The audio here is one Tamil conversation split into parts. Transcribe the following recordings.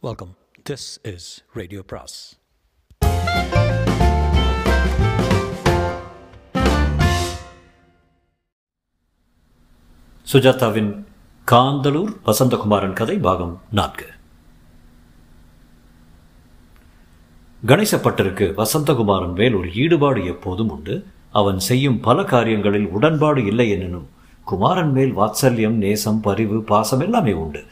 வெல்கம் திஸ் இஸ் ரேடியோ பிராஸ் சுஜாதாவின் காந்தலூர் வசந்தகுமாரன் கதை பாகம் நான்கு. கணேசப்பட்டருக்கு வசந்தகுமாரன் மேல் ஒரு ஈடுபாடு எப்போதும் உண்டு. அவன் செய்யும் பல காரியங்களில் உடன்பாடு இல்லை எனினும் குமாரன் மேல் வாத்சல்யம் நேசம் பரிவு பாசம் எல்லாமே உண்டு.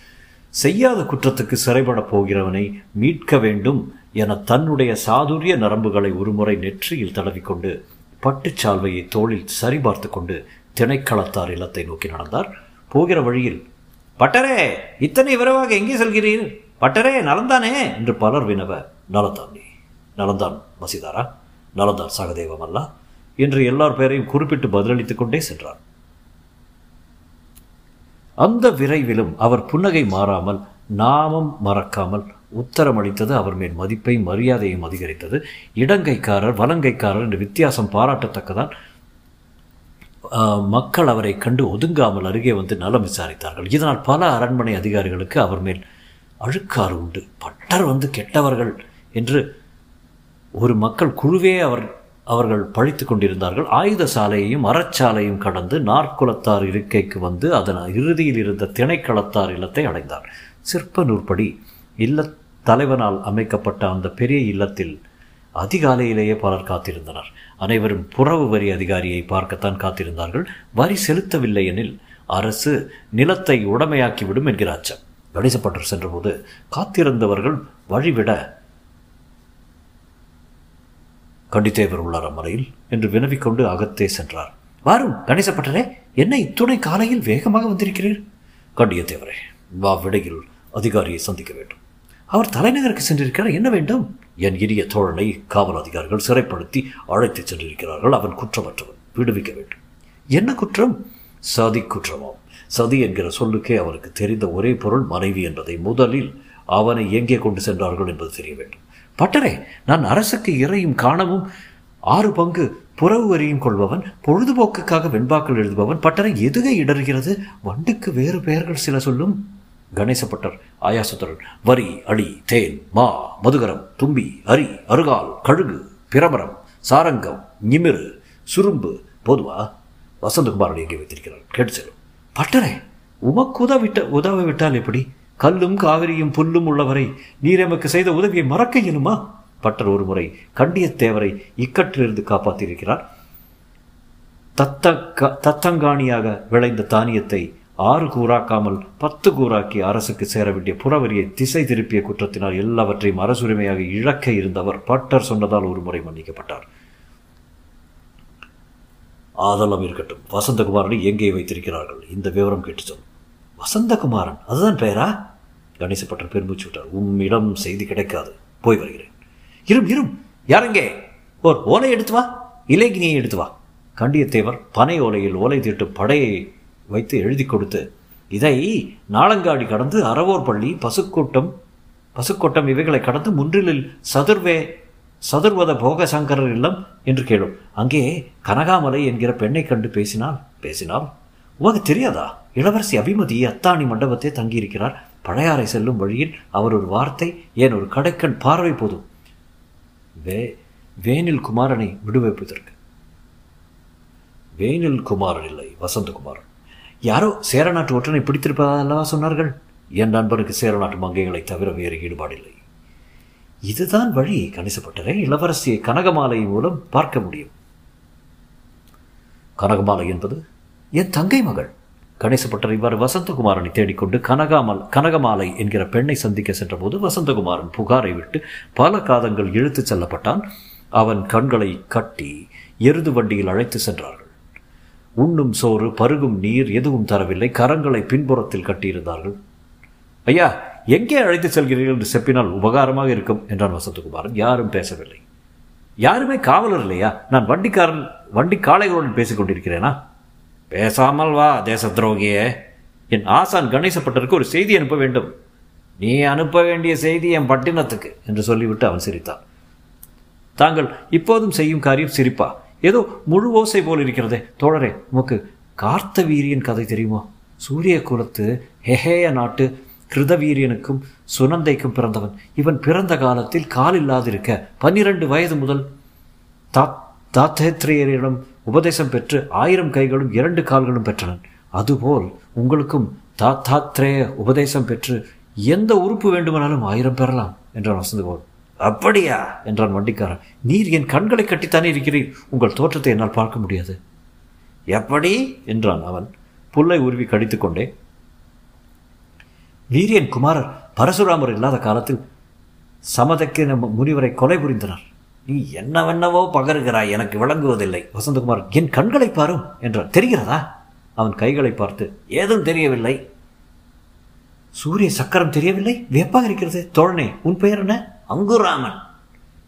செய்யாத குற்றத்துக்கு சிறைபடப் போகிறவனை மீட்க வேண்டும் என தன்னுடைய சாதுரிய நரம்புகளை ஒருமுறை நெற்றியில் தடவிக்கொண்டு பட்டுச் சால்வையை தோளில் சரிபார்த்து கொண்டு திணைக்களத்தார் இல்லத்தை நோக்கி நடந்தார். போகிற வழியில் பட்டரே இத்தனை விரைவாக எங்கே செல்கிறீர்? பட்டரே நலந்தானே? என்று பலர் வினவ நலந்தான் நீ நலந்தான் மசிதாரா நலந்தான் சகதேவம் அல்ல என்று எல்லார் பெயரையும் குறிப்பிட்டு பதிலளித்துக் கொண்டே சென்றார். அந்த விரைவிலும் அவர் புன்னகை மாறாமல் நாமம் மறக்காமல் உத்தரமளித்தது அவர் மேல் மதிப்பையும் மரியாதையும் அதிகரித்தது. இடங்கைக்காரர் வலங்கைக்காரர் என்று வித்தியாசம் பாராட்டத்தக்கதான் மக்கள் அவரை கண்டு ஒதுங்காமல் அருகே வந்து நலம் விசாரித்தார்கள். இதனால் பல அரண்மனை அதிகாரிகளுக்கு அவர் மேல் அழுக்காறு உண்டு. பட்டர் வந்து கெட்டவர்கள் என்று ஒரு மக்கள் குழுவே அவர் அவர்கள் பழித்து கொண்டிருந்தார்கள். ஆயுத சாலையையும் அறச்சாலையும் கடந்து நாற்குலத்தார் இருக்கைக்கு வந்து அதன் இறுதியில் இருந்த திணைக்களத்தார் இல்லத்தை அடைந்தார். சிற்ப நூற்படி இல்ல தலைவனால் அமைக்கப்பட்ட அந்த பெரிய இல்லத்தில் அதிகாலையிலேயே பலர் காத்திருந்தனர். அனைவரும் புறவு வரி அதிகாரியை பார்க்கத்தான் காத்திருந்தார்கள். வரி செலுத்தவில்லை எனில் அரசு நிலத்தை உடமையாக்கிவிடும் என்கிற அச்சம் கணேசப்பட்டர் சென்றபோது காத்திருந்தவர்கள் வழிவிட கண்டித்தேவர் உள்ளார் அம்மறையில் என்று வினவிக்கொண்டு அகத்தே சென்றார். வாரும் கணேசப்பட்டரே என்ன இத்துணை காலையில் வேகமாக வந்திருக்கிறீர்? கண்டியத்தேவரே வா விடையில் அதிகாரியை சந்திக்க வேண்டும். அவர் தலைநகருக்கு சென்றிருக்கிறார் என்ன வேண்டும்? என் இனிய தோழனை காவல் அதிகாரிகள் சிறைப்படுத்தி அழைத்துச் சென்றிருக்கிறார்கள் அவன் குற்றமற்றவன் விடுவிக்க வேண்டும். என்ன குற்றம்? சதி குற்றமாம். சதி என்கிற சொல்லுக்கே அவருக்கு தெரிந்த ஒரே பொருள் மனைவி என்பதை முதலில் அவனை எங்கே கொண்டு சென்றார்கள் என்பது தெரிய வேண்டும். பட்டரே நான் அரசுக்கு இறையும் காணவும் ஆறு பங்கு புறவு வரியும் கொள்பவன் பொழுதுபோக்குக்காக வெண்பாக்கள் எழுதுபவன் பட்டரை எதுகை இடர்கிறது வண்டுக்கு வேறு பெயர்கள் சில சொல்லும். கணேசப்பட்டர் ஆயாசுத்தரன் வரி அடி தேன் மா மதுகரம் தும்பி அரி அருகால் கழுகு பிரமரம் சாரங்கம் நிமிரு சுரும்பு. போதுவா வசந்தகுமாரன் எங்கே வைத்திருக்கிறார். கேட்டு செல்லும். பட்டரே உமக்கு உதவிட்ட உதவ விட்டால் எப்படி? கல்லும் காவிரியும் புல்லும் உள்ளவரை நீர் எமக்கு செய்த உதவியை மறக்க இயலுமா? பட்டர் ஒருமுறை கண்டியத்தேவரை இக்கற்றிலிருந்து காப்பாற்றியிருக்கிறார். தத்த தத்தங்காணியாக விளைந்த தானியத்தை ஆறு கூறாக்காமல் பத்து கூறாக்கி அரசுக்கு சேர வேண்டிய புறவரியை திசை திருப்பிய குற்றத்தினால் எல்லாவற்றையும் அரசுரிமையாக இழக்க இருந்தவர் பட்டர் சொன்னதால் ஒரு முறை மன்னிக்கப்பட்டார். ஆதலம் இருக்கட்டும் வசந்தகுமாரனை எங்கே வைத்திருக்கிறார்கள்? இந்த விவரம் கேட்டு சொல். வசந்தகுமாரன். அதுதான் பெயரா கணேசப்பட்டர் பெருமிச்சு விட்டார். உம்மிடம் செய்தி கிடைக்காது. போய் வருகிறேன். இரும் இரும். யாரெங்கே ஓர் ஓலை எடுத்து வா. இலைகினியை எடுத்து வா. கண்டியத்தேவர் பனை ஓலையில் ஓலை தீட்டும் படையை வைத்து எழுதி கொடுத்து இதை நாளங்காடி கடந்து அறவோர் பள்ளி பசுக்கூட்டம் பசுக்கோட்டம் இவைகளை கடந்து முன்றிலில் சதுர்வே சதுர்வத போக சங்கரர் இல்லம் என்று கேளும் அங்கே கனகாமலை என்கிற பெண்ணை கண்டு பேசினால்? பேசினால். உனக்கு தெரியாதா? இளவரசி அபிமதி அத்தாணி மண்டபத்தை தங்கியிருக்கிறார். பழையாறை செல்லும் வழியில் அவர் ஒரு வார்த்தை ஏன் ஒரு கடைக்கண் பார்வை போதும். வே வேனில் குமாரனை விடுவிப்பதற்கு. வேனில் குமாரன் இல்லை வசந்தகுமாரன் யாரோ சேரநாட்டு ஒற்றனை பிடித்திருப்பதா சொன்னார்கள்? என் நண்பனுக்கு சேரநாட்டு மங்கைகளை தவிர வேறு ஈடுபாடில்லை. இதுதான் வழி கணிசப்பட்டரை இளவரசியை கனகமாலை மூலம் பார்க்க முடியும். கனகமாலை என்பது என் தங்கை மகள். கணேசப்பட்டர் இவ்வாறு வசந்தகுமாரனை தேடிக்கொண்டு கனகாமல் கனகமாலை என்கிற பெண்ணை சந்திக்க சென்றபோது வசந்தகுமாரன் புகாரை விட்டு பல காதங்கள் இழுத்துச் செல்லப்பட்டான். அவன் கண்களை கட்டி எருது வண்டியில் அழைத்து சென்றார்கள். உண்ணும் சோறு பருகும் நீர் எதுவும் தரவில்லை. கரங்களை பின்புறத்தில் கட்டியிருந்தார்கள். ஐயா எங்கே அழைத்து செல்கிறீர்கள்? என்று செப்பினால் உபகாரமாக இருக்கும் என்றான் வசந்தகுமாரன். யாரும் பேசவில்லை. யாருமே காவலர் இல்லையா? நான் வண்டிக்காரன் வண்டி காளைகளுடன் பேசிக் கொண்டிருக்கிறேனா? பேசாமல் வா தேச துரோகியே என் ஆசான் கணேசப்பட்டருக்கு ஒரு செய்தி அனுப்ப வேண்டும். நீ அனுப்ப வேண்டிய செய்தி என் பட்டினத்துக்கு என்று சொல்லிவிட்டு அவன் சிரித்தான். தாங்கள் இப்போதும் செய்யும் காரியம் சிரிப்பா. ஏதோ முழு ஓசை போல் இருக்கிறதே. தோழரே உமக்கு கார்த்த வீரியன் கதை தெரியுமா? சூரிய குலத்து ஹெஹேய நாட்டு கிருதவீரியனுக்கும் சுனந்தைக்கும் பிறந்தவன். இவன் பிறந்த காலத்தில் கால் இல்லாதிருக்க பன்னிரண்டு வயது முதல் தா தாத்தேத்ரேயரிடம் உபதேசம் பெற்று ஆயிரம் கைகளும் இரண்டு கால்களும் பெற்றனன். அதுபோல் உங்களுக்கும் தாத்தாத்ரேய உபதேசம் பெற்று எந்த உறுப்பு வேண்டுமானாலும் ஆயிரம் பெறலாம் என்றான் வசந்தகோன் அப்படியா? என்றான் வண்டிக்காரன். நீர் என் கண்களை கட்டித்தானே இருக்கிறீர் உங்கள் தோற்றத்தை என்னால் பார்க்க முடியாது. எப்படி? என்றான் அவன். புல்லை உருவி கடித்துக்கொண்டே வீரியன் குமாரர் பரசுராமர் இல்லாத காலத்தில் சமதக்கின முனிவரை கொலை புரிந்தனர். நீ என்னவென்னவோ பகருகிறாய் எனக்கு விளங்குவதில்லை. வசந்தகுமார் என் கண்களை பாரும் என்றான் தெரிகிறதா? அவன் கைகளை பார்த்து ஏதும் தெரியவில்லை. சூரிய சக்கரம் தெரியவில்லை? வியப்பாக இருக்கிறது. தோழனே உன் பெயர் என்ன? அங்குராமன்.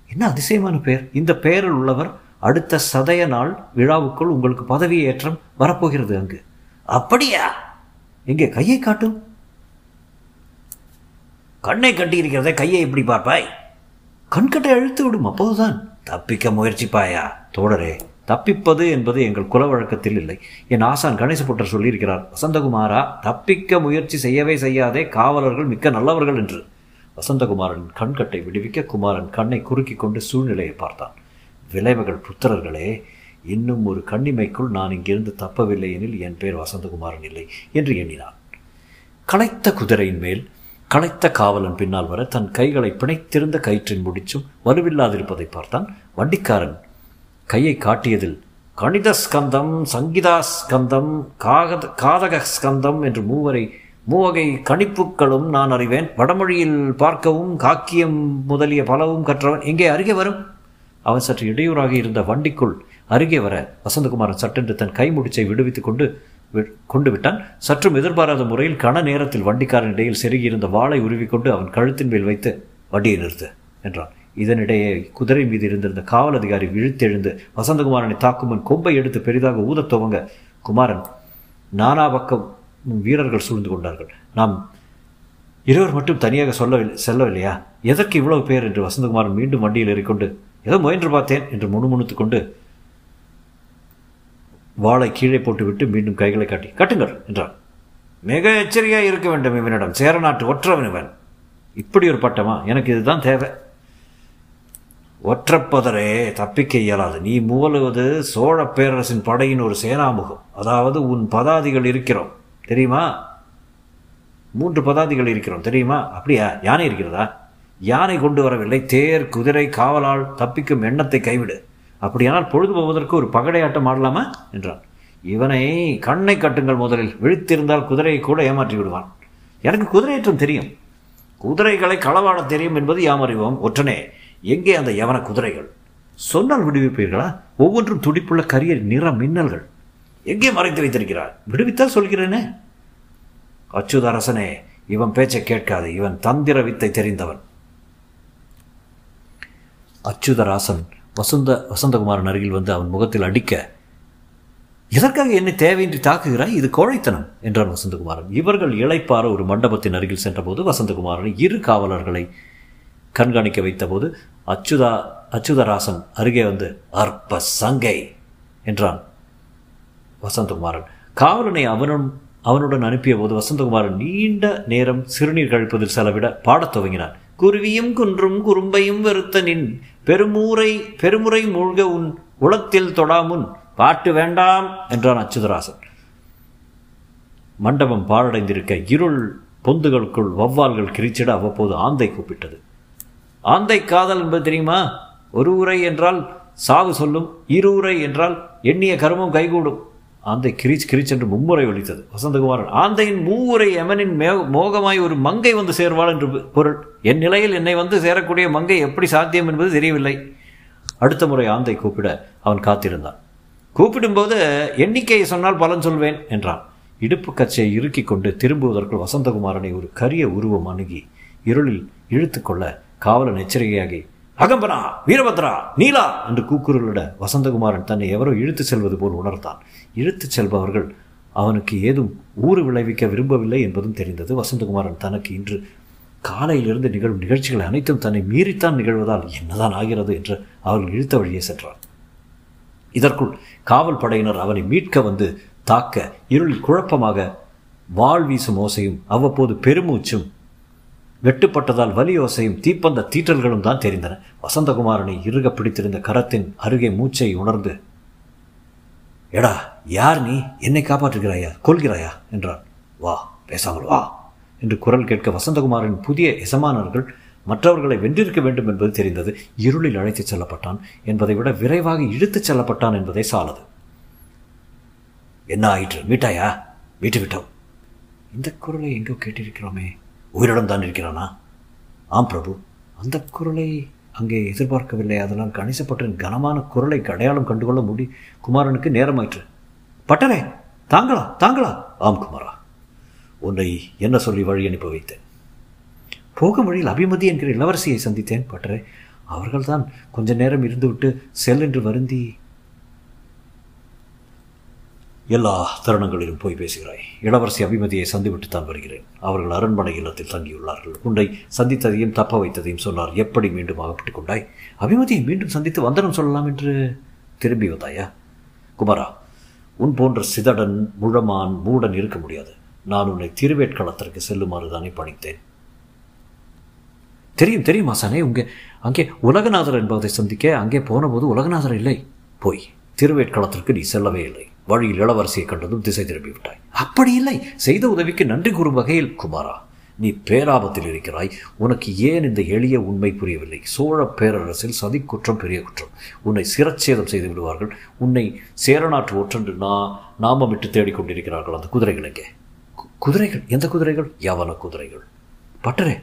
என்ன அதிசயமான பெயர்? இந்த பெயரில் உள்ளவர் அடுத்த சதய நாள் விழாவுக்குள் உங்களுக்கு பதவி ஏற்றம் வரப்போகிறது அங்கு. அப்படியா? எங்கே கையை காட்டும்? கண்ணை கட்டியிருக்கிறத கையை எப்படி பார்ப்பாய்? கண்கட்டை அழுத்து விடும் அப்போதுதான். தப்பிக்க முயற்சிப்பாயா? தோழரே தப்பிப்பது என்பது எங்கள் குல வழக்கத்தில் இல்லை. என் ஆசான் கணேசபுட்டர் சொல்லியிருக்கிறார் வசந்தகுமாரா தப்பிக்க முயற்சி செய்யவே செய்யாதே காவலர்கள் மிக்க நல்லவர்கள் என்று. வசந்தகுமாரன் கண்கட்டை விடுவிக்க குமாரன் கண்ணை குறுக்கி கொண்டு சூழ்நிலையை பார்த்தான். விளைவுகள் புத்திரர்களே இன்னும் ஒரு கண்ணிமைக்குள் நான் இங்கிருந்து தப்பவில்லை எனில் என் பேர் வசந்தகுமாரன் இல்லை என்று எண்ணினான். களைத்த குதிரையின் மேல் களைத்த காவலன் பின்னால் வர தன் கைகளை பிணைத்திருந்த கயிற்றின் முடிச்சும் வலுவில்லாதிருப்பதை பார்த்தான் வண்டிக்காரன். கையை காட்டியதில் கணித ஸ்கந்தம் சங்கீதா ஸ்கந்தம் காகத காதக ஸ்கந்தம் என்று மூவரை மூவகை கணிப்புகளும் நான் அறிவேன். வடமொழியில் பார்க்கவும் காக்கியம் முதலிய பலவும் கற்றவன். எங்கே அருகே வரும். அவன் சற்று இடையூறாக இருந்த வண்டிக்குள் அருகே வர வசந்தகுமாரன் சட்டென்று தன் கைமுடிச்சை விடுவித்துக் கொண்டு கொண்டு விட்டான். சற்றும் எதிர்பாராத முறையில் கன நேரத்தில் வண்டிக்காரன் இடையில் செருகியிருந்த வாளை உருவிக்கொண்டு அவன் கழுத்தின் மேல் வைத்து வண்டியை நிறுத்து என்றான். இதனிடையே குதிரை மீது இருந்திருந்த காவல் அதிகாரி விழித்தெழுந்து வசந்தகுமாரனை தாக்கும் முன் கொம்பை எடுத்து பெரிதாக ஊதத் துவங்க குமாரன் நானா பக்கம் வீரர்கள் சூழ்ந்து கொண்டார்கள். நாம் இருவர் மட்டும் தனியாக சொல்லவில்லை செல்லவில்லையா? எதற்கு இவ்வளவு பேர்? என்று வசந்தகுமாரன் மீண்டும் வண்டியில் ஏறிக்கொண்டு ஏதோ முயன்று பார்த்தேன் என்று முணுமுணுத்து கொண்டு வாளை கீழே போட்டுவிட்டு மீண்டும் கைகளை காட்டி கட்டுங்கள் என்றான். மிக எச்சரிக்கையாக இருக்க வேண்டும் இவனிடம். சேரநாட்டு ஒற்றவன் இவன். இப்படி ஒரு பட்டமா? எனக்கு இதுதான் தேவை. ஒற்றப்பதரே தப்பிக்க இயலாது. நீ முகழுவது சோழ பேரரசின் படையின் ஒரு சேனாமுகம். அதாவது உன் பதாதிகள் இருக்கிறோம். தெரியுமா? மூன்று பதாதிகள் இருக்கிறோம். தெரியுமா? அப்படியா? யானை இருக்கிறதா? யானை கொண்டு வரவில்லை. தேர் குதிரை காவலால் தப்பிக்கும் எண்ணத்தை கைவிடு. அப்படியானால் பொழுது போவதற்கு ஒரு பகடையாட்டம் ஆடலாமா? என்றான். இவனை கண்ணை கட்டுங்கள் முதலில். விழித்திருந்தால் குதிரையை கூட ஏமாற்றி விடுவான். எனக்கு குதிரையேற்றம் தெரியும். குதிரைகளை களவாட தெரியும் என்பது யாம் அறிவோம்? ஒற்றனே எங்கே அந்த யவன குதிரைகள்? சொன்னால் விடுவிப்பீர்களா? ஒவ்வொன்றும் துடிப்புள்ள கரிய நிற மின்னல்கள். எங்கே மறைத்து வைத்திருக்கிறார்? விடுவித்தால் சொல்கிறேனே. அச்சுத அரசனே இவன் பேச்சை கேட்காது. இவன் தந்திர வித்தை தெரிந்தவன். அச்சுதராசன் வசந்த வசந்தகுமாரன் அருகில் வந்து அவன் முகத்தில் அடிக்க எதற்காக என்னை தேவையின்றி தாக்குகிறாய்? இது கோழைத்தனம் என்றான் வசந்தகுமாரன். இவர்கள் இழைப்பார ஒரு மண்டபத்தின் அருகில் சென்றபோது வசந்தகுமாரன் இரு காவலர்களை கண்காணிக்க வைத்தபோது அச்சுதா அச்சுதராசன் அருகே வந்து அற்ப சங்கை என்றான் வசந்தகுமாரன். காவலனை அவனும் அவனுடன் அனுப்பிய போது வசந்தகுமாரன் நீண்ட நேரம் சிறுநீர் கழிப்பதில் செலவிட பாடத் துவங்கினான். குருவியும் குன்றும் குறும்பையும் வெறுத்த நின் பெருமூரை பெருமுறை மூழ்க உன் உளத்தில் தொடாமுன் பாட்டு வேண்டாம் என்றான் அச்சுதராசன். மண்டபம் பாழடைந்திருக்க இருள் பொந்துகளுக்குள் வவ்வால்கள் கிரிச்சிட அவ்வப்போது ஆந்தை கூப்பிட்டது. ஆந்தை காதல் என்பது தெரியுமா? ஒரு உரை என்றால் சாவு சொல்லும் இரு உரை என்றால் எண்ணிய கருமம் கைகூடும். ஆந்தை கிரீச் கிரீச் என்று மும்முறை ஒழித்தது வசந்தகுமாரன் ஆந்தையின் மூவுரை எமனின் மே மோகமாய் ஒரு மங்கை வந்து சேர்வாள் என்று பொருள். என் நிலையில் என்னை வந்து சேரக்கூடிய மங்கை எப்படி சாத்தியம் என்பது தெரியவில்லை. அடுத்த முறை ஆந்தை கூப்பிட அவன் காத்திருந்தான். கூப்பிடும்போது எண்ணிக்கையை சொன்னால் பலன் சொல்வேன் என்றான். இடுப்பு கச்சையை இறுக்கிக் கொண்டு திரும்புவதற்குள் வசந்தகுமாரனை ஒரு கரிய உருவம் அணுகி இருளில் இழுத்து கொள்ள காவலன் எச்சரிக்கையாகி அகம்பனா வீரபத்ரா நீலா என்று கூக்குரலிட வசந்தகுமாரன் தன்னை எவரோ இழுத்து செல்வது போல் உணர்ந்தான். இழுத்துச் செல்பவர்கள் அவனுக்கு ஏதும் ஊறு விளைவிக்க விரும்பவில்லை என்பதும் தெரிந்தது. வசந்தகுமாரன் தனக்கு இன்று காலையிலிருந்து நிகழும் நிகழ்ச்சிகள் அனைத்தும் தன்னை மீறித்தான் நிகழ்வதால் என்னதான் ஆகிறது என்று அவர்கள் இழுத்த வழியே சென்றார் இதற்குள் காவல் படையினர் அவனை மீட்க வந்து தாக்க இருளில் குழப்பமாக வாழ் வீசும் ஓசையும் அவ்வப்போது பெருமூச்சும் வெட்டுப்பட்டதால் வலி ஓசையும் தீப்பந்த தீற்றல்களும் தான் தெரிந்தன. வசந்தகுமாரனை இறுக பிடித்திருந்த கரத்தின் அருகே மூச்சை உணர்ந்து எடா யார் நீ? என்னை காப்பாற்றுகிறாயா? கொள்கிறாயா என்றான். வா பேசாமல் வா என்று குரல் கேட்க வசந்தகுமாரின் புதிய எசமானர்கள் மற்றவர்களை வென்றிருக்க வேண்டும் என்பது தெரிந்தது. இருளில் அழைத்துச் செல்லப்பட்டான். என்பதை விட விரைவாக இழுத்துச் செல்லப்பட்டான் என்பதை சாலது. என்ன ஆயிற்று? மீட்டாயா? மீட்டு விட்டோம். இந்த குரலை எங்கோ கேட்டிருக்கிறோமே உயிரிடம் தான் இருக்கிறானா ஆம் பிரபு. அந்த குரலை அங்கே எதிர்பார்க்கவில்லை. அதனால் கணிசப்பட்டின் கனமான குரலை அடையாளம் கண்டுகொள்ள முடி குமாரனுக்கு நேரமாயிற்று. பட்டரே தாங்களா தாங்களா? ஆம் குமாரா. உன்னை என்ன சொல்லி வழி அனுப்பி வைத்தேன்? போகும் வழியில் அபிமதி என்கிற இளவரசியை சந்தித்தேன் பட்டரே அவர்கள்தான் கொஞ்ச நேரம் இருந்துவிட்டு செல் என்று வருந்தி எல்லா தருணங்களிலும் போய் பேசுகிறாய். இளவரசி அபிமதியை சந்திவிட்டு தான் வருகிறேன். அவர்கள் அரண்மனை இல்லத்தில் தங்கியுள்ளார்கள். உன்னை சந்தித்ததையும் தப்ப வைத்ததையும் சொன்னார். எப்படி மீண்டும் அகப்பட்டுக் கொண்டாய்? அபிமதியை மீண்டும் சந்தித்து வந்தனம் சொல்லலாம் என்று திரும்பி வந்தாயா? குமாரா உன் போன்ற சிதடன் முழமான் மூடன் இருக்க முடியாது. நான் உன்னை திருவேட்களத்திற்கு செல்லுமாறு தானே பணித்தேன். தெரியும் தெரியும் ஆசானே. உங்க அங்கே உலகநாதர் என்பதை சந்திக்க அங்கே போனபோது உலகநாதர் இல்லை. போய் திருவேட்களத்திற்கு நீ செல்லவே இல்லை. வழியில் இளவரசியை கண்டதும் திசை திரும்பிவிட்டாய். அப்படி இல்லை. செய்த உதவிக்கு நன்றி கூறும் வகையில் குமாரா. நீ பேராபத்தில் இருக்கிறாய். உனக்கு ஏன் இந்த எளிய உண்மை புரியவில்லை? சோழ பேரரசில் சதி குற்றம் பெரிய குற்றம். உன்னை சிரச்சேதம் செய்து விடுவார்கள். உன்னை சேரநாட்டு ஒற்றென்று நான் நாமமிட்டு தேடிக்கொண்டிருக்கிறார்கள் அந்த குதிரைகள் எங்கே? குதிரைகள்? எந்த குதிரைகள்? யவன குதிரைகள். பட்டரே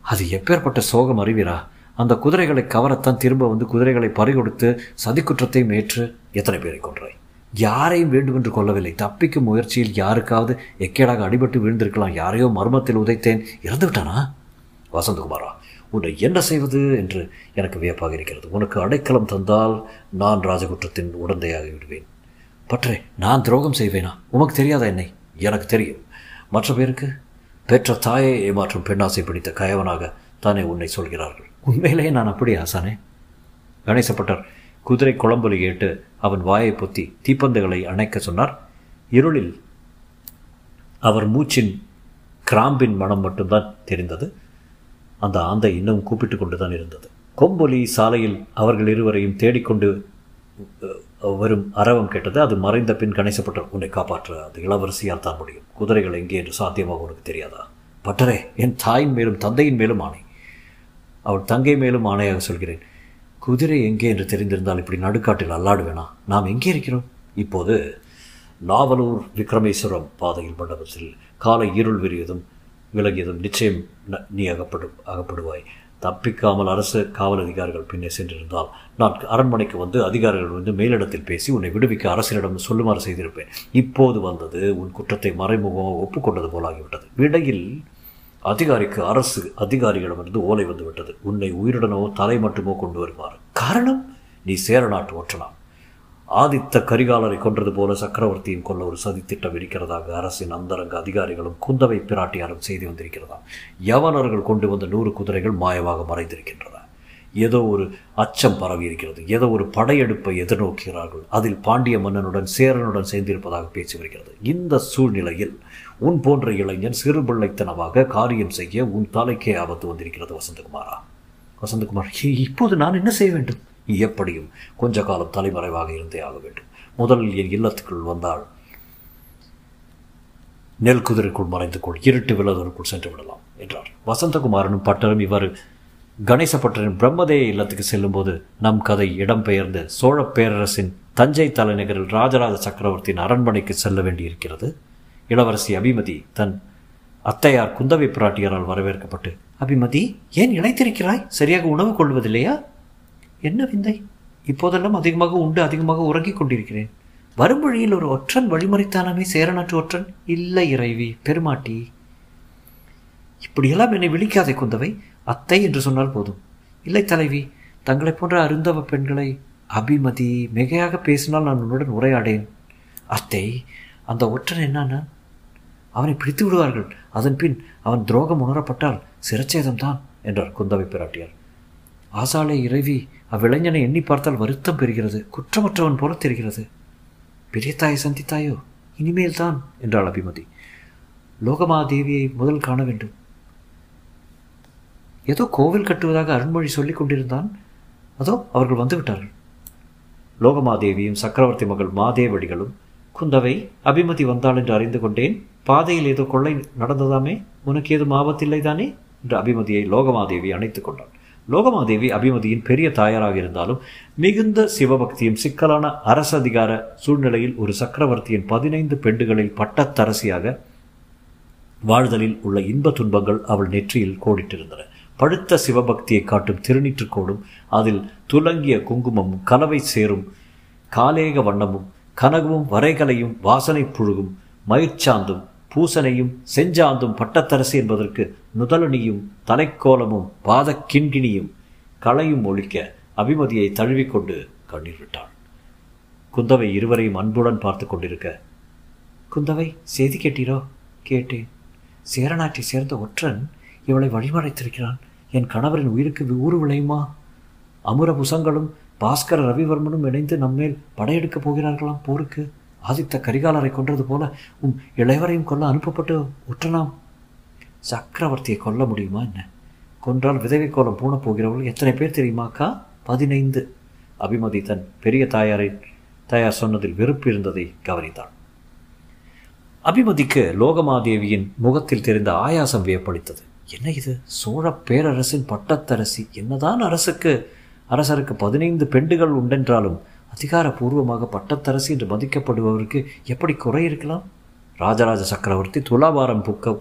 அது எப்பேற்பட்ட சோகம் அறிவீரா? அந்த குதிரைகளை கவரத்தான் திரும்ப வந்து குதிரைகளை பறிகொடுத்து சதிக்குற்றத்தையும் ஏற்று எத்தனை பேரை கொன்றாய்? யாரையும் வேண்டுமென்று கொள்ளவில்லை. தப்பிக்கும் முயற்சியில் யாருக்காவது எக்கேடாக அடிபட்டு விழுந்திருக்கலாம். யாரையோ மர்மத்தில் உதைத்தேன். இறந்து விட்டானா வசந்தகுமாரா உன்னை என்ன செய்வது என்று எனக்கு வியப்பாக இருக்கிறது. உனக்கு அடைக்கலம் தந்தால் நான் ராஜகுற்றத்தின் உடந்தையாகி விடுவேன். பற்றே நான் துரோகம் செய்வேனா? உமக்கு தெரியாதா என்னை? எனக்கு தெரியும். மற்ற பேருக்கு? பெற்ற தாயை ஏமாற்றும் பெண்ணாசை பிடித்த கயவனாக தானே உன்னை சொல்கிறார்கள். உண்மையிலேயே நான் அப்படியே ஆசானே? கணேசப்பட்டர் குதிரை குழம்பொலி கேட்டு அவன் வாயை பொத்தி தீப்பந்துகளை அணைக்க சொன்னார். இருளில் அவர் மூச்சின் கிராம்பின் மனம் மட்டும்தான் தெரிந்தது. அந்த ஆந்தை இன்னும் கூப்பிட்டு கொண்டு தான் இருந்தது. கொம்பொலி சாலையில் அவர்கள் இருவரையும் தேடிக்கொண்டு வரும் அரவம் கேட்டது. அது மறைந்த பின் கணேசப்பட்டர் உன்னை காப்பாற்ற. அது இளவரசியால் தான் முடியும். குதிரைகள் எங்கே என்று சாத்தியமாக உனக்கு தெரியாதா? பட்டரே என் தாயின் மேலும் தந்தையின் மேலும் ஆணை. அவள் தங்கை மேலும் ஆணையாக சொல்கிறேன். குதிரை எங்கே என்று தெரிந்திருந்தால் இப்படி நடுக்காட்டில் அல்லாடுவேனா? நாம் எங்கே இருக்கிறோம்? இப்போது நாவலூர் விக்ரமேஸ்வரம் பாதையில் மண்டபத்தில் காலை இருள் விரியதும் விலகியதும் நிச்சயம் நீ அகப்படு அகப்படுவாய். தப்பிக்காமல் அரசு காவல் அதிகாரிகள் பின்னே சென்றிருந்தால் நான் அரண்மனைக்கு வந்து அதிகாரிகள் வந்து மேலிடத்தில் பேசி உன்னை விடுவிக்க அரசினிடம் சொல்லுமாறு செய்திருப்பேன். இப்போது வந்தது உன் குற்றத்தை மறைமுகமாக ஒப்புக்கொண்டது போலாகிவிட்டது. விடையில் அதிகாரிக்கு அரசு அதிகாரிகளிடமிருந்து ஓலை வந்துவிட்டது உன்னை உயிருடனோ தலை மட்டுமோ கொண்டு வருவார் காரணம் நீ சேர நாட்டு ஒற்றனாம். ஆதித்த கரிகாலரை கொன்றது போல சக்கரவர்த்தியும் கொல்ல ஒரு சதித்திட்டம் இருக்கிறதாக அரசின் அந்தரங்க அதிகாரிகளும் குந்தவை பிராட்டியாரும் செய்து வந்திருக்கிறதாம். யவனர்கள் கொண்டு வந்த நூறு குதிரைகள் மாயமாக மறைந்திருக்கின்றன. ஏதோ ஒரு அச்சம் பரவி இருக்கிறது. ஏதோ ஒரு படையெடுப்பை எதிர்நோக்குகிறார்கள் அதில் பாண்டிய மன்னனுடன் சேரனுடன் சேர்ந்திருப்பதாக பேச்சு வருகிறது. இந்த சூழ்நிலையில் உன் போன்ற இளைஞன் சிறுபிள்ளைத்தனமாக காரியம் செய்ய உன் தலைக்கே ஆபத்து வந்திருக்கிறது வசந்தகுமாரா? வசந்தகுமார் இப்போது நான் என்ன செய்ய வேண்டும்? எப்படியும் கொஞ்ச காலம் தலைமறைவாக இருந்தே ஆக வேண்டும். முதலில் என் இல்லத்துக்குள் வந்தால் நெல் குதிரைக்குள் மறைந்து கொள் இருட்டு விலதற்குள் சென்று விடலாம் என்றார். வசந்தகுமாரனும் பட்டரும் இவர் கணேசப்பட்டரின் பிரம்மதேய இல்லத்துக்கு செல்லும்போது நம் கதை இடம்பெயர்ந்து சோழ பேரரசின் தஞ்சை தலைநகரில் ராஜராஜ சக்கரவர்த்தியின் அரண்மனைக்கு செல்ல வேண்டியிருக்கிறது. இளவரசி அபிமதி தன் அத்தையார் குந்தவை பிராட்டியாரால் வரவேற்கப்பட்டு அபிமதி ஏன் இழைத்திருக்கிறாய் சரியாக உணவு கொள்வதில்லையா? என்ன விந்தை? இப்போதெல்லாம் அதிகமாக உண்டு அதிகமாக உறங்கிக் கொண்டிருக்கிறேன். வரும் வழியில் ஒரு ஒற்றன் வழிமறைத்தானமே சேரநாட்டு ஒற்றன்? இல்லை இறைவி பெருமாட்டி. இப்படியெல்லாம் என்னை விழிக்காதே குந்தவை அத்தை என்று சொன்னால் போதும். இல்லை தலைவி தங்களைப் போன்ற அருந்தவ பெண்களை அபிமதி மிகையாக பேசினால் நான் உன்னுடன் உரையாடேன். அத்தை அந்த ஒற்றன் என்னன்னா? அவனை பிடித்து விடுவார்கள். அதன் பின் அவன் துரோகம் உணரப்பட்டால் சிரச்சேதம்தான் என்றார் குந்தவை பிராட்டியார். ஆசாலை இறைவி அவ்விளைஞனை எண்ணி பார்த்தால் வருத்தம் பெறுகிறது குற்றமற்றவன் போல தெரிகிறது. பெரிய தாயை சந்தித்தாயோ? இனிமேல் தான் என்றாள் அபிமதி. லோகமாதேவியை முதல் காண வேண்டும். ஏதோ கோவில் கட்டுவதாக அருண்மொழி சொல்லிக் கொண்டிருந்தான். அதோ அவர்கள் வந்துவிட்டார்கள் லோகமாதேவியும் சக்கரவர்த்தி மகள் மாதேவடிகளும் குந்தவை அபிமதி வந்தாள் என்று அறிந்து கொண்டேன். பாதையில் ஏதோ கொள்ளை நடந்ததாமே? உனக்கு ஏதும் ஆபத்தில்லை தானே? என்று அபிமதியை லோகமாதேவி அணைத்துக் கொண்டாள். லோகமாதேவி அபிமதியின் பெரிய தாயாராக இருந்தாலும் மிகுந்த சிவபக்தியும் சிக்கலான அரச அதிகார சூழ்நிலையில் ஒரு சக்கரவர்த்தியின் பதினைந்து பெண்டுகளில் பட்டத்தரசியாக வாழ்தலில் உள்ள இன்ப துன்பங்கள் அவள் நெற்றியில் கோடிட்டிருந்தன. படுத்த சிவபக்தியை காட்டும் திருநீற்றுக்கோடும் அதில் துலங்கிய குங்குமமும் கலவை சேரும் காலேக வண்ணமும் கனகமும் வரைகலையும் வாசனை புழுகும் மயிர்ச்சாந்தும் பூசனையும் செஞ்சாந்தும் பட்டத்தரசு என்பதற்கு நுதலணியும் தலைக்கோலமும் பாத கிண்கிணியும் களையும் ஒழிக்க அபிமதியை தழுவிக்கொண்டு கண்ணீர் விட்டாள். குந்தவை இருவரையும் அன்புடன் பார்த்து கொண்டிருக்க குந்தவை செய்தி கேட்டீரோ? கேட்டேன். சேரநாட்டை சேர்ந்த ஒற்றன் இவளை வழிமறைத்திருக்கிறான். என் கணவரின் உயிருக்கு ஊறு விளையுமா? அமுர புசங்களும் பாஸ்கர ரவிவர்மனும் இணைந்து நம்மேல் படையெடுக்கப் போகிறார்களாம் போருக்கு. ஆதித்த கரிகாலரை கொன்றது போல உம் இளையவரையும் கொல்ல அனுப்பப்பட்டு உற்றனாம் சக்கரவர்த்தியை கொல்ல முடியுமா என்ன? கொன்றால் விதவை கோலம் பூண போகிறவர்கள் எத்தனை பேர் தெரியுமாக்கா பதினைந்து. அபிமதி தன் பெரிய தாயாரை தாயார் சொன்னதில் வெறுப்பு இருந்ததை கவனித்தாள். அபிமதிக்கு லோகமாதேவியின் முகத்தில் தெரிந்த ஆயாசம் வியப்பளித்தது. என்ன இது? சோழ பேரரசின் பட்டத்தரசி. என்னதான் அரசுக்கு அரசருக்கு பதினைந்து பெண்டுகள் உண்டென்றாலும் அதிகாரபூர்வமாக பட்டத்தரசி என்று மதிக்கப்படுபவருக்கு எப்படி குறை இருக்கலாம்? ராஜராஜ சக்கரவர்த்தி துலாபாரம் பூக்க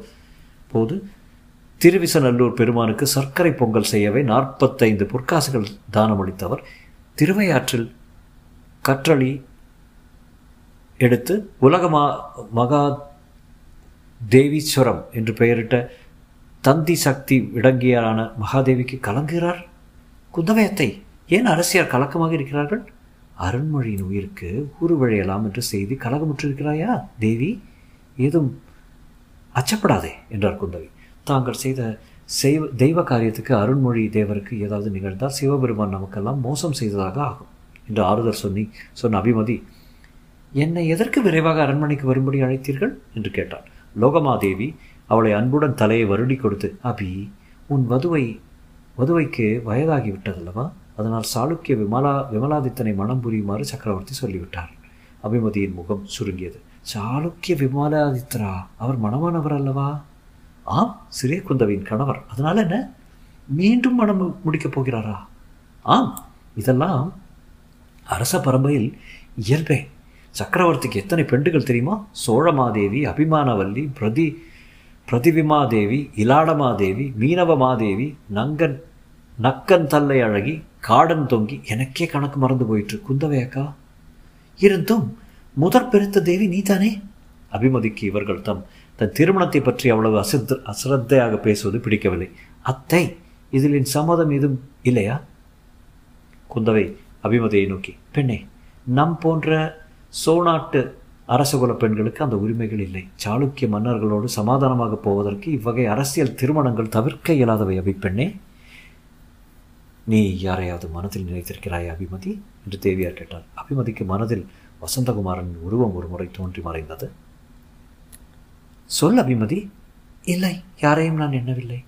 போது திருவிசநல்லூர் பெருமானுக்கு சர்க்கரை பொங்கல் செய்யவே நாற்பத்தைந்து பொற்காசுகள் தானமளித்தவர் திருவையாற்றில் கற்றளி எடுத்து உலகமா மகா தேவீஸ்வரம் என்று பெயரிட்ட தந்தி சக்தி விடங்கியரான மகாதேவிக்கு கலங்குகிறார். குந்தமயத்தை ஏன் அரசியல் கலக்கமாக இருக்கிறார்கள்? அருண்மொழியின் உயிருக்கு ஊறுவழையலாம் என்று செய்தி கலகமுற்றிருக்கிறாயா? தேவி ஏதும் அச்சப்படாதே என்றார் குந்தவி. தாங்கள் செய்த செய்வ தெய்வ காரியத்துக்கு அருண்மொழி தேவருக்கு ஏதாவது நிகழ்ந்தால் சிவபெருமான் நமக்கெல்லாம் மோசம் செய்ததாக ஆகும் என்று ஆறுதல் சொன்னி சொன்ன அபிமதி. என்னை எதற்கு விரைவாக அரண்மனைக்கு வரும்படி அழைத்தீர்கள்? என்று கேட்டார் லோகமாதேவி அவளை அன்புடன் தலையை வருடி கொடுத்து அபி உன் வதுவை வதுவைக்கு வயதாகிவிட்டதல்லவா அதனால் சாளுக்கிய விமலா விமலாதித்தனை மனம் புரியுமாறு சக்கரவர்த்தி சொல்லிவிட்டார். அபிமதியின் முகம் சுருங்கியது. சாளுக்கிய விமலாதித்தரா? அவர் மனமானவர் அல்லவா? ஆம் சிறிய குந்தவியின் கணவர். அதனால் என்ன? மீண்டும் மனம் முடிக்கப் போகிறாரா? ஆம் இதெல்லாம் அரச பரம்பையில் இயல்பே. சக்கரவர்த்திக்கு எத்தனை பெண்டுகள் தெரியுமா? சோழமாதேவி அபிமானவல்லி பிரதி பிரதிவிமாதேவி இலாடமாதேவி மீனவமாதேவி நங்கன் நக்கன் தல்லை அழகி காடன் தொங்கி எனக்கே கணக்கு மறந்து போயிற்று. குந்தவை அக்கா இருந்தும் முதற் பெருத்த தேவி நீதானே? அபிமதிக்கு இவர்கள் தம் தன் திருமணத்தை பற்றி அவ்வளவு அசித்த அசிரத்தையாக பேசுவது பிடிக்கவில்லை. அத்தை இதில் என் சம்மதம் எதுவும் இல்லையா? குந்தவை அபிமதியை நோக்கி பெண்ணே நம் போன்ற சோநாட்டு அரசகுல பெண்களுக்கு அந்த உரிமைகள் இல்லை. சாளுக்கிய மன்னர்களோடு சமாதானமாக போவதற்கு இவ்வகை அரசியல் திருமணங்கள் தவிர்க்க இயலாதவை அபிப்பெண்ணே நீ யாரையாவது மனதில் நினைத்திருக்கிறாய் அபிமதி? என்று தேவியார் கேட்டார் அபிமதிக்கு மனதில் வசந்தகுமாரன் உருவம் ஒரு முறை தோன்றி மறைந்தது. சொல் அபிமதி. இல்லை யாரையும் நான் எண்ணவில்லை.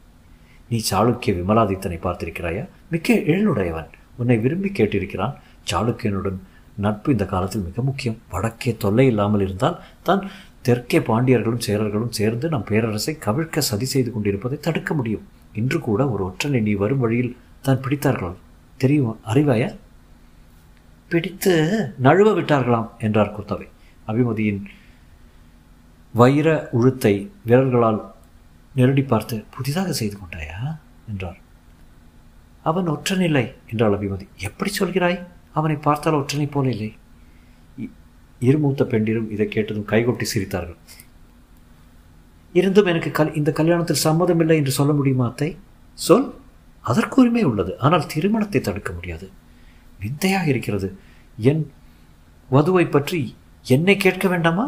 நீ சாளுக்கிய விமலாதித்தனை பார்த்திருக்கிறாயா? மிக்க எழிலுடையவன் உன்னை விரும்பி கேட்டிருக்கிறான். சாளுக்கியனுடன் நட்பு இந்த காலத்தில் மிக முக்கியம். வடக்கே தொல்லை இல்லாமல் இருந்தால் தான் தெற்கே பாண்டியர்களும் சேரர்களும் சேர்ந்து நம் பேரரசை கவிழ்க்க சதி செய்து கொண்டிருப்பதை தடுக்க முடியும். இன்று கூட ஒரு ஒற்றனை நீ வரும் வழியில் தான் பிடித்தார்களாம் தெரியும்? அறிவாயா? பிடித்து நழுவ விட்டார்களாம் என்றார் குத்தவை அபிமதியின் வைர உழுத்தை விரல்களால் நெருடி பார்த்து புதிதாக செய்து கொண்டாயா? என்றார். அவன் ஒற்றனில்லை என்றாள் அபிமதி. எப்படி சொல்கிறாய்? அவனை பார்த்தால் ஒற்றனை போல இல்லை. இருமூத்த பெண்டிரும் இதை கேட்டதும் கைகொட்டி சிரித்தார்கள். இருந்தும் எனக்கு கல் இந்த கல்யாணத்தில் சம்மதமில்லை என்று சொல்ல முடியுமா அத்தை? சொல். அதற்கு உரிமை உள்ளது. ஆனால் திருமணத்தை தடுக்க முடியாது. விந்தையாக இருக்கிறது. என் வதுவை பற்றி என்னை கேட்க வேண்டாமா?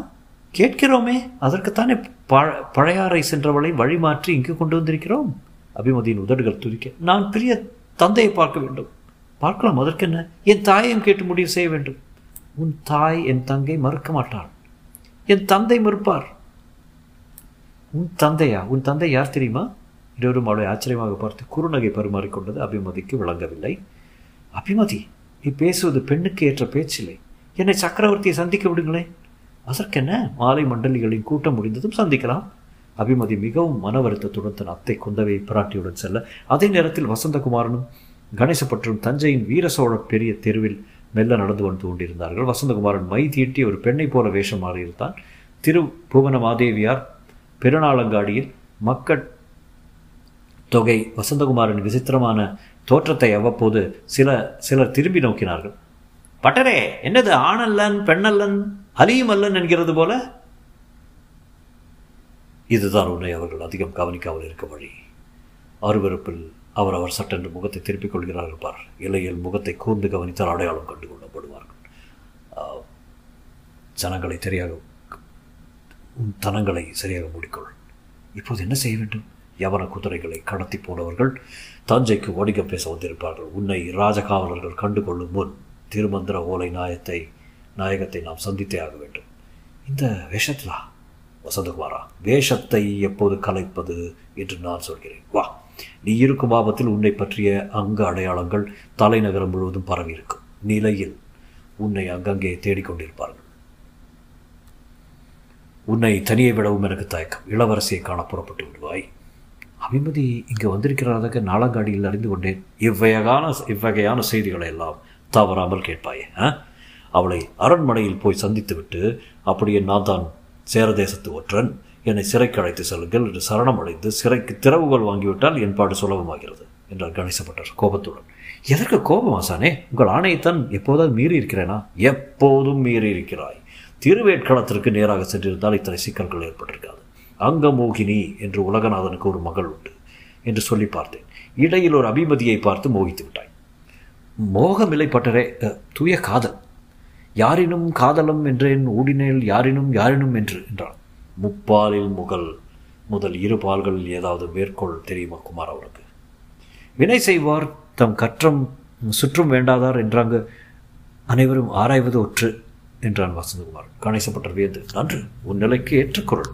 கேட்கிறோமே. அதற்குத்தானே பழ பழையாறை சென்றவளை வழிமாற்றி இங்கு கொண்டு வந்திருக்கிறோம். அபிமதியின் உதடுகள் துதிக்க நான் பிரிய தந்தையை பார்க்க வேண்டும். பார்க்கலாம் அதற்கென்ன? என் தாயையும் கேட்டு முடிவு செய்ய வேண்டும். உன் தாய் என் தங்கை மறுக்க மாட்டாள். என் தந்தை மறுப்பார். உன் தந்தையா? உன் தந்தை யார் தெரியுமா? இருவரும் அவளை ஆச்சரியமாக பார்த்து குறுநகை பரிமாறிக்கொண்டது அபிமதிக்கு விளங்கவில்லை அபிமதி நீ பேசுவது பெண்ணுக்கு ஏற்ற பேச்சில்லை என்னை சக்கரவர்த்தியை சந்திக்க விடுங்களேன் அதற்கென்ன மாலை மண்டலிகளின் கூட்டம் முடிந்ததும் சந்திக்கலாம் அபிமதி மிகவும் மன வருத்தத்துடன் தன் அத்தை குந்தவை பிராட்டியுடன் செல்ல அதே நேரத்தில் வசந்தகுமாரனும் கணேசப்பற்றும் தஞ்சையின் வீர சோழ பெரிய தெருவில் மெல்ல நடந்து வந்து கொண்டிருந்தார்கள் வசந்தகுமாரன் மை தீட்டி ஒரு பெண்ணை போல வேஷம் மாறியிருந்தான் திரு புவன மாதேவியார் பெருநாளங்காடியில் மக்கட் தொகை வசந்தகுமாரின் விசித்திரமான தோற்றத்தை அவ்வப்போது சில சிலர் திரும்பி நோக்கினார்கள். பட்டரே என்னது ஆணல்லன் பெண்ணல்லன் அலியும் அல்லன் என்கிறது போல? இதுதான் உன்னை அவர்கள் அதிகம் கவனிக்காமல் இருக்க வழி. அருவருப்பில் அவர் அவர் சட்டென்று முகத்தை திருப்பிக் கொள்கிறார்கள் பார். இலையில் முகத்தை கூர்ந்து கவனித்தால் அடையாளம் கண்டு கொள்ளப்படுவார்கள். ஆஹ், ஜனங்களை சரியாக உன் தனங்களை சரியாக மூடிக்கொள். இப்போது என்ன செய்ய வேண்டும்? யவன குதிரைகளை கடத்தி போனவர்கள் தஞ்சைக்கு வணிகம் பேச வந்திருப்பார்கள். உன்னை ராஜகாவலர்கள் கண்டுகொள்ளும் முன் திருமந்திர ஓலை நாயத்தை நாயகத்தை நாம் சந்தித்தே ஆக வேண்டும். இந்த வேஷத்திலா? வசந்தகுமாரா வேஷத்தை எப்போது கலைப்பது என்று நான் சொல்கிறேன். வா நீ இருக்கும் ஆபத்தில் உன்னை பற்றிய அங்க அடையாளங்கள் தலைநகரம் முழுவதும் பரவி இருக்கும் நிலையில் உன்னை அங்கங்கே தேடிக்கொண்டிருப்பார்கள். உன்னை தனியே விடவும் எனக்கு தயக்கம். இளவரசியை காண புறப்பட்டு விடுவாய். அபிமதி இங்கே வந்திருக்கிறதாக நாளங்காடியில் அறிந்து கொண்டேன். இவ்வகையான இவ்வகையான செய்திகளை எல்லாம் தவறாமல் கேட்பாயே ஆ? அவளை அரண்மனையில் போய் சந்தித்துவிட்டு அப்படியே நான் தான் சேரதேசத்து ஒற்றன் என்னை சிறைக்கு அழைத்து செல்லுங்கள் என்று சரணம் அடைந்து சிறைக்கு திறவுகள் வாங்கிவிட்டால் என் பாடு சுலபமாகிறது என்றார் கணேசப்பட்டர் கோபத்துடன். எதற்கு கோபம் ஆசானே? உங்கள் ஆணையைத்தான் எப்போதாவது மீறி இருக்கிறேனா எப்போதும் மீறி இருக்கிறாய் திருவேட்களத்திற்கு நேராக சென்றிருந்தால் இத்தனை சிக்கல்கள் ஏற்பட்டிருக்காது. அங்கமோகினி என்று உலகநாதனுக்கு ஒரு மகள் உண்டு என்று சொல்லி பார்த்தேன். இடையில் ஒரு அபிமதியை பார்த்து மோகித்து விட்டாய். மோகமில்லை பட்டரே தூய காதல். யாரினும் காதலம் என்றேன் ஊடினேல் யாரினும் யாரினும் என்று என்றான். முப்பாலில் முகல் முதல் இரு பால்களில் ஏதாவது மேற்கோள் தெரியுமா குமார் அவருக்கு? வினை செய்வார் தம் கற்றம் சுற்றும் வேண்டாதார் என்றாங்க அனைவரும் ஆராய்வது ஒற்று என்றான் வசந்தகுமார். கணேசப்பட்டர் வியந்து நன்று உன் நிலைக்கு ஏற்றுக்குறள்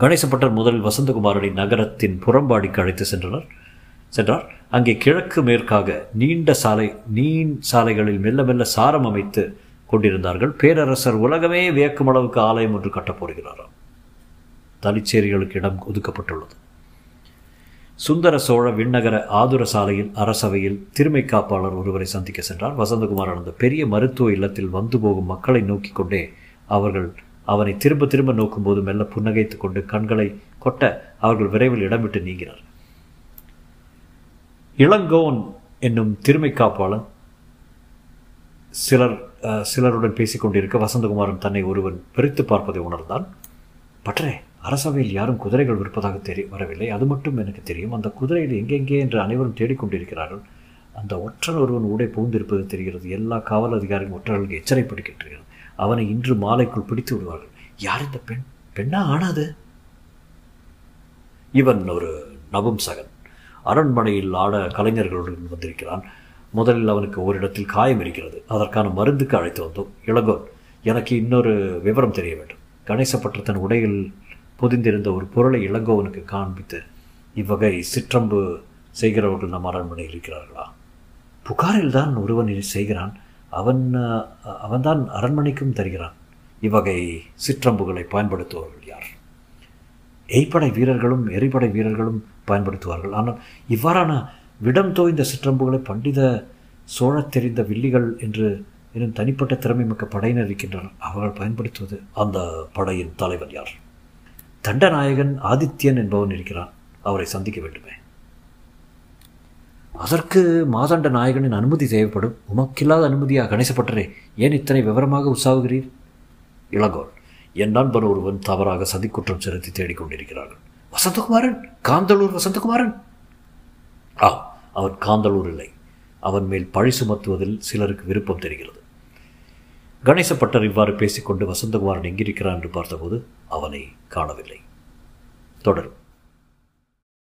கணேசப்பட்டர் முதலில் வசந்தகுமாரனை நகரத்தின் புறம்பாடிக்கு அழைத்து சென்றனர். சென்றார். அங்கே கிழக்கு மேற்காக நீண்ட சாலை நீண் சாலைகளில் மெல்ல மெல்ல சாரம் அமைத்து கொண்டிருந்தார்கள். பேரரசர் உலகமே வியக்கும் அளவுக்கு ஆலயம் ஒன்று கட்டப்போகிறாராம் தலிச்சேரிகளுக்கு இடம் ஒதுக்கப்பட்டுள்ளது. சுந்தர சோழ விண்ணகர ஆதுர சாலையில் அரசவையில் திருமை காப்பாளர் ஒருவரை சந்திக்க சென்றார். வசந்தகுமார் அந்த பெரிய மருத்துவ இல்லத்தில் வந்து போகும் மக்களை நோக்கி கொண்டே அவர்கள் அவனை திரும்ப திரும்ப நோக்கும்போது மெல்ல புன்னகைத்து கொண்டு கண்களை கொட்ட அவர்கள் விரைவில் இடம் விட்டு நீங்கினார். இளங்கோன் என்னும் திருமை காப்பாளன் சிலர் அஹ், சிலருடன் பேசிக் கொண்டிருக்க வசந்தகுமாரன் தன்னை ஒருவன் பிரித்து பார்ப்பதை உணர்ந்தான். பற்றே அரசவையில் யாரும் குதிரைகள் விற்பதாக தெரிய வரவில்லை. அது மட்டும் எனக்கு தெரியும். அந்த குதிரையில் எங்கெங்கே என்று அனைவரும் தேடிக்கொண்டிருக்கிறார்கள். அந்த ஒற்றன் ஒருவன் ஊடே புகுந்திருப்பது தெரிகிறது. எல்லா காவல் அதிகாரியும் ஒற்றர்களுக்கு எச்சரிப்படுகின்றது அவனை இன்று மாலைக்குள் பிடித்து விடுவார்கள். யார் இந்த பெண்? பெண்ணா ஆனாது இவன் ஒரு நபும்சகன் அரண்மனையில் ஆட கலைஞர்களுடன் வந்திருக்கிறான். முதலில் அவனுக்கு ஓரிடத்தில் காயம் இருக்கிறது. அதற்கான மருந்துக்கு அழைத்து வந்தோம். இளங்கோன் எனக்கு இன்னொரு விவரம் தெரிய வேண்டும். கணேசப்பட்ட தன் உடையில் பொதிந்திருந்த ஒரு பொருளை இளங்கோவனுக்கு காண்பித்து இவ்வகை சிற்றம்பு செய்கிறவர்கள் நம் அரண்மனையில் இருக்கிறார்களா? புகாரில் தான் ஒருவன் செய்கிறான். அவன் அவன்தான் அரண்மனைக்கும் தருகிறான். இவ்வகை சிற்றம்புகளை பயன்படுத்துபவர்கள் யார்? எய்ப்படை வீரர்களும் எரிபடை வீரர்களும் பயன்படுத்துவார்கள். ஆனால் இவ்வாறான விடம் தோய்ந்த சிற்றம்புகளை பண்டித சோழத் தெரிந்த வில்லிகள் என்று இன்னும் தனிப்பட்ட திறமை மிக்க படையினர் இருக்கின்றனர். அவர்கள் பயன்படுத்துவது அந்த படையின் தலைவர் யார்? தண்டநாயகன் ஆதித்யன் என்பவன் இருக்கிறான். அவரை சந்திக்க வேண்டுமே. அதற்கு மாதாண்ட நாயகனின் அனுமதி தேவைப்படும். உமக்கில்லாத அனுமதியாக கணேசப்பட்டரே ஏன் இத்தனை விவரமாக உற்சாகுகிறீர்? இளங்கோன் என் நண்பன் ஒருவன் தவறாக சதிக்குற்றம் செலுத்தி தேடிக்கொண்டிருக்கிறார்கள். வசந்தகுமாரன் காந்தலூர் வசந்தகுமாரன். ஆ அவன் காந்தலூர் இல்லை. அவன் மேல் பழி சுமத்துவதில் சிலருக்கு விருப்பம் தெரிகிறது. கணேசப்பட்டர் இவ்வாறு பேசிக்கொண்டு வசந்தகுமாரன் எங்கிருக்கிறான் என்று பார்த்தபோது அவனை காணவில்லை. தொடரும்.